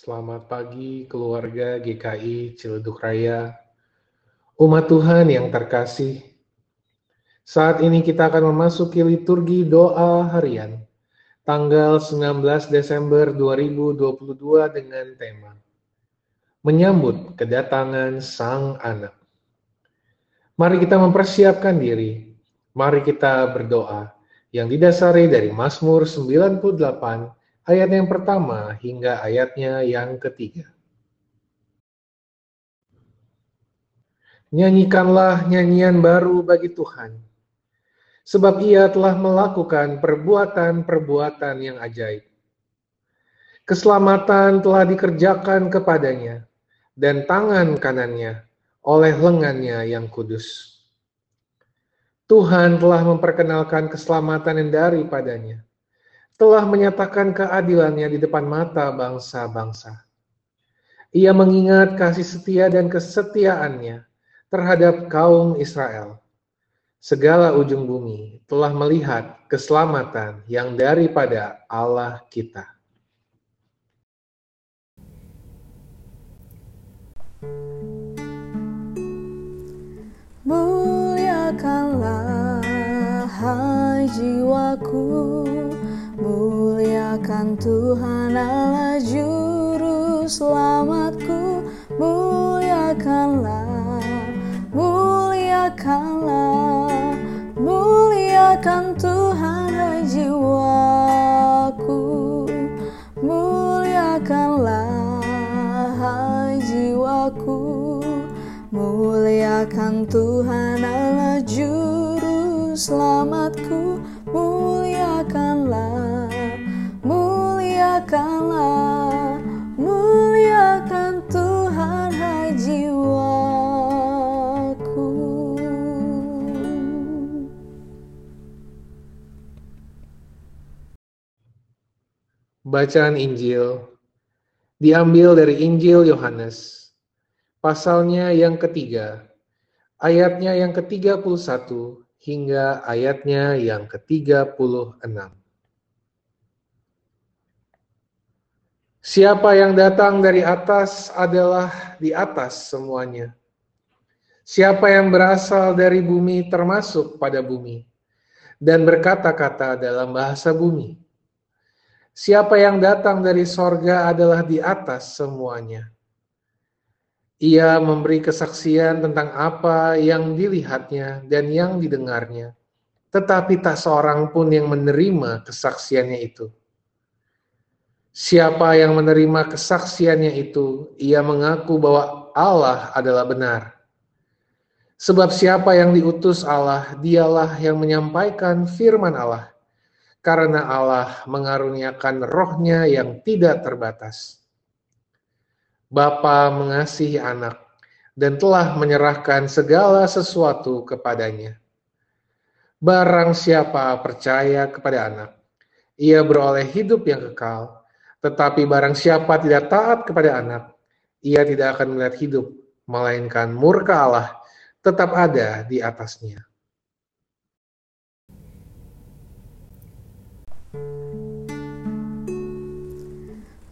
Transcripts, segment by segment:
Selamat pagi keluarga GKI Ciledug Raya. Umat Tuhan yang terkasih, saat ini kita akan memasuki liturgi doa harian tanggal 19 Desember 2022 dengan tema Menyambut kedatangan Sang Anak. Mari kita mempersiapkan diri. Mari kita berdoa yang didasari dari Mazmur 98 ayat yang pertama hingga ayatnya yang ketiga. Nyanyikanlah nyanyian baru bagi Tuhan, sebab Ia telah melakukan perbuatan-perbuatan yang ajaib. Keselamatan telah dikerjakan kepadanya, dan tangan kanannya oleh lengannya yang kudus. Tuhan telah memperkenalkan keselamatan yang daripadanya telah menyatakan keadilannya di depan mata bangsa-bangsa. Ia mengingat kasih setia dan kesetiaannya terhadap kaum Israel. Segala ujung bumi telah melihat keselamatan yang daripada Allah kita. Muliakanlah hai jiwaku Muliakan Tuhan Allah Juru Selamatku. Muliakanlah Muliakanlah Muliakan Tuhan hai jiwaku. Muliakanlah jiwaku. Muliakan Tuhan Allah Juru Selamatku Bacaan Injil diambil dari Injil Yohanes, pasalnya yang ketiga, ayatnya yang ke-31 hingga ayatnya yang ke-36. Siapa yang datang dari atas adalah di atas semuanya. Siapa yang berasal dari bumi termasuk pada bumi dan berkata-kata dalam bahasa bumi. Siapa yang datang dari sorga adalah di atas semuanya. Ia memberi kesaksian tentang apa yang dilihatnya dan yang didengarnya, tetapi tak seorang pun yang menerima kesaksiannya itu Siapa yang menerima kesaksiannya itu, ia mengaku bahwa Allah adalah benar. Sebab siapa yang diutus Allah, dialah yang menyampaikan firman Allah. Karena Allah mengaruniakan rohnya yang tidak terbatas. Bapa mengasihi anak dan telah menyerahkan segala sesuatu kepadanya. Barang siapa percaya kepada anak, ia beroleh hidup yang kekal, tetapi barang siapa tidak taat kepada anak, ia tidak akan melihat hidup, melainkan murka Allah tetap ada di atasnya.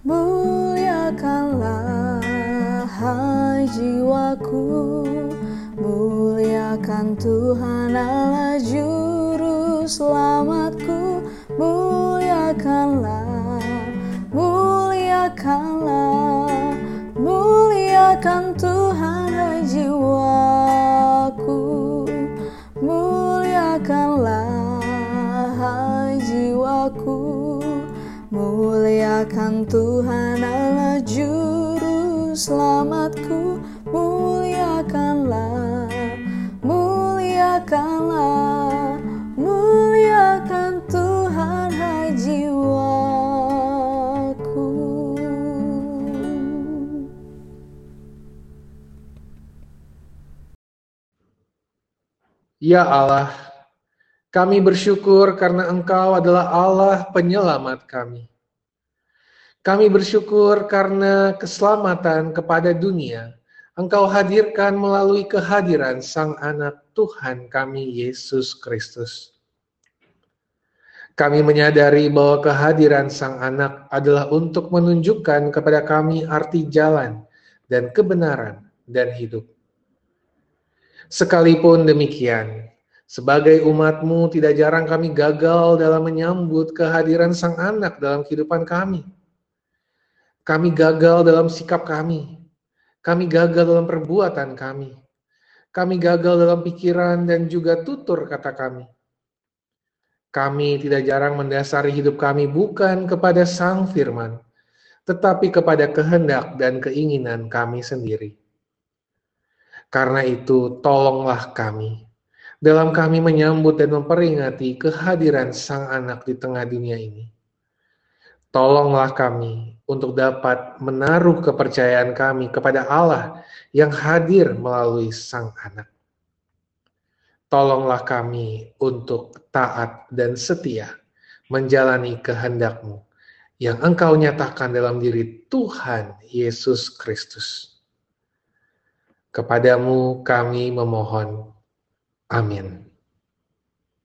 Muliakanlah jiwaku, muliakan Tuhan Allah Juru Selamatku, muliakanlah muliakanlah, muliakan Tuhan hai muliakan Tuhan Allah juru selamatku, muliakanlah, muliakanlah, muliakan Tuhan hai jiwaku. Ya Allah, kami bersyukur karena Engkau adalah Allah penyelamat kami. Kami bersyukur karena keselamatan kepada dunia Engkau hadirkan melalui kehadiran Sang Anak Tuhan kami Yesus Kristus. Kami menyadari bahwa kehadiran Sang Anak adalah untuk menunjukkan kepada kami arti jalan dan kebenaran dan hidup. Sekalipun demikian, sebagai umatmu tidak jarang kami gagal dalam menyambut kehadiran Sang Anak dalam kehidupan kami. Kami gagal dalam sikap kami. Kami gagal dalam perbuatan kami. Kami gagal dalam pikiran dan juga tutur kata kami kami tidak jarang mendasari hidup kami bukan kepada Sang Firman, tetapi kepada kehendak dan keinginan kami sendiri. Karena itu, tolonglah kami dalam kami menyambut dan memperingati kehadiran Sang Anak di tengah dunia ini. Tolonglah kami untuk dapat menaruh kepercayaan kami kepada Allah yang hadir melalui Sang Anak tolonglah kami untuk taat dan setia menjalani kehendakmu yang engkau nyatakan dalam diri Tuhan Yesus Kristus. Kepadamu kami memohon. Amin.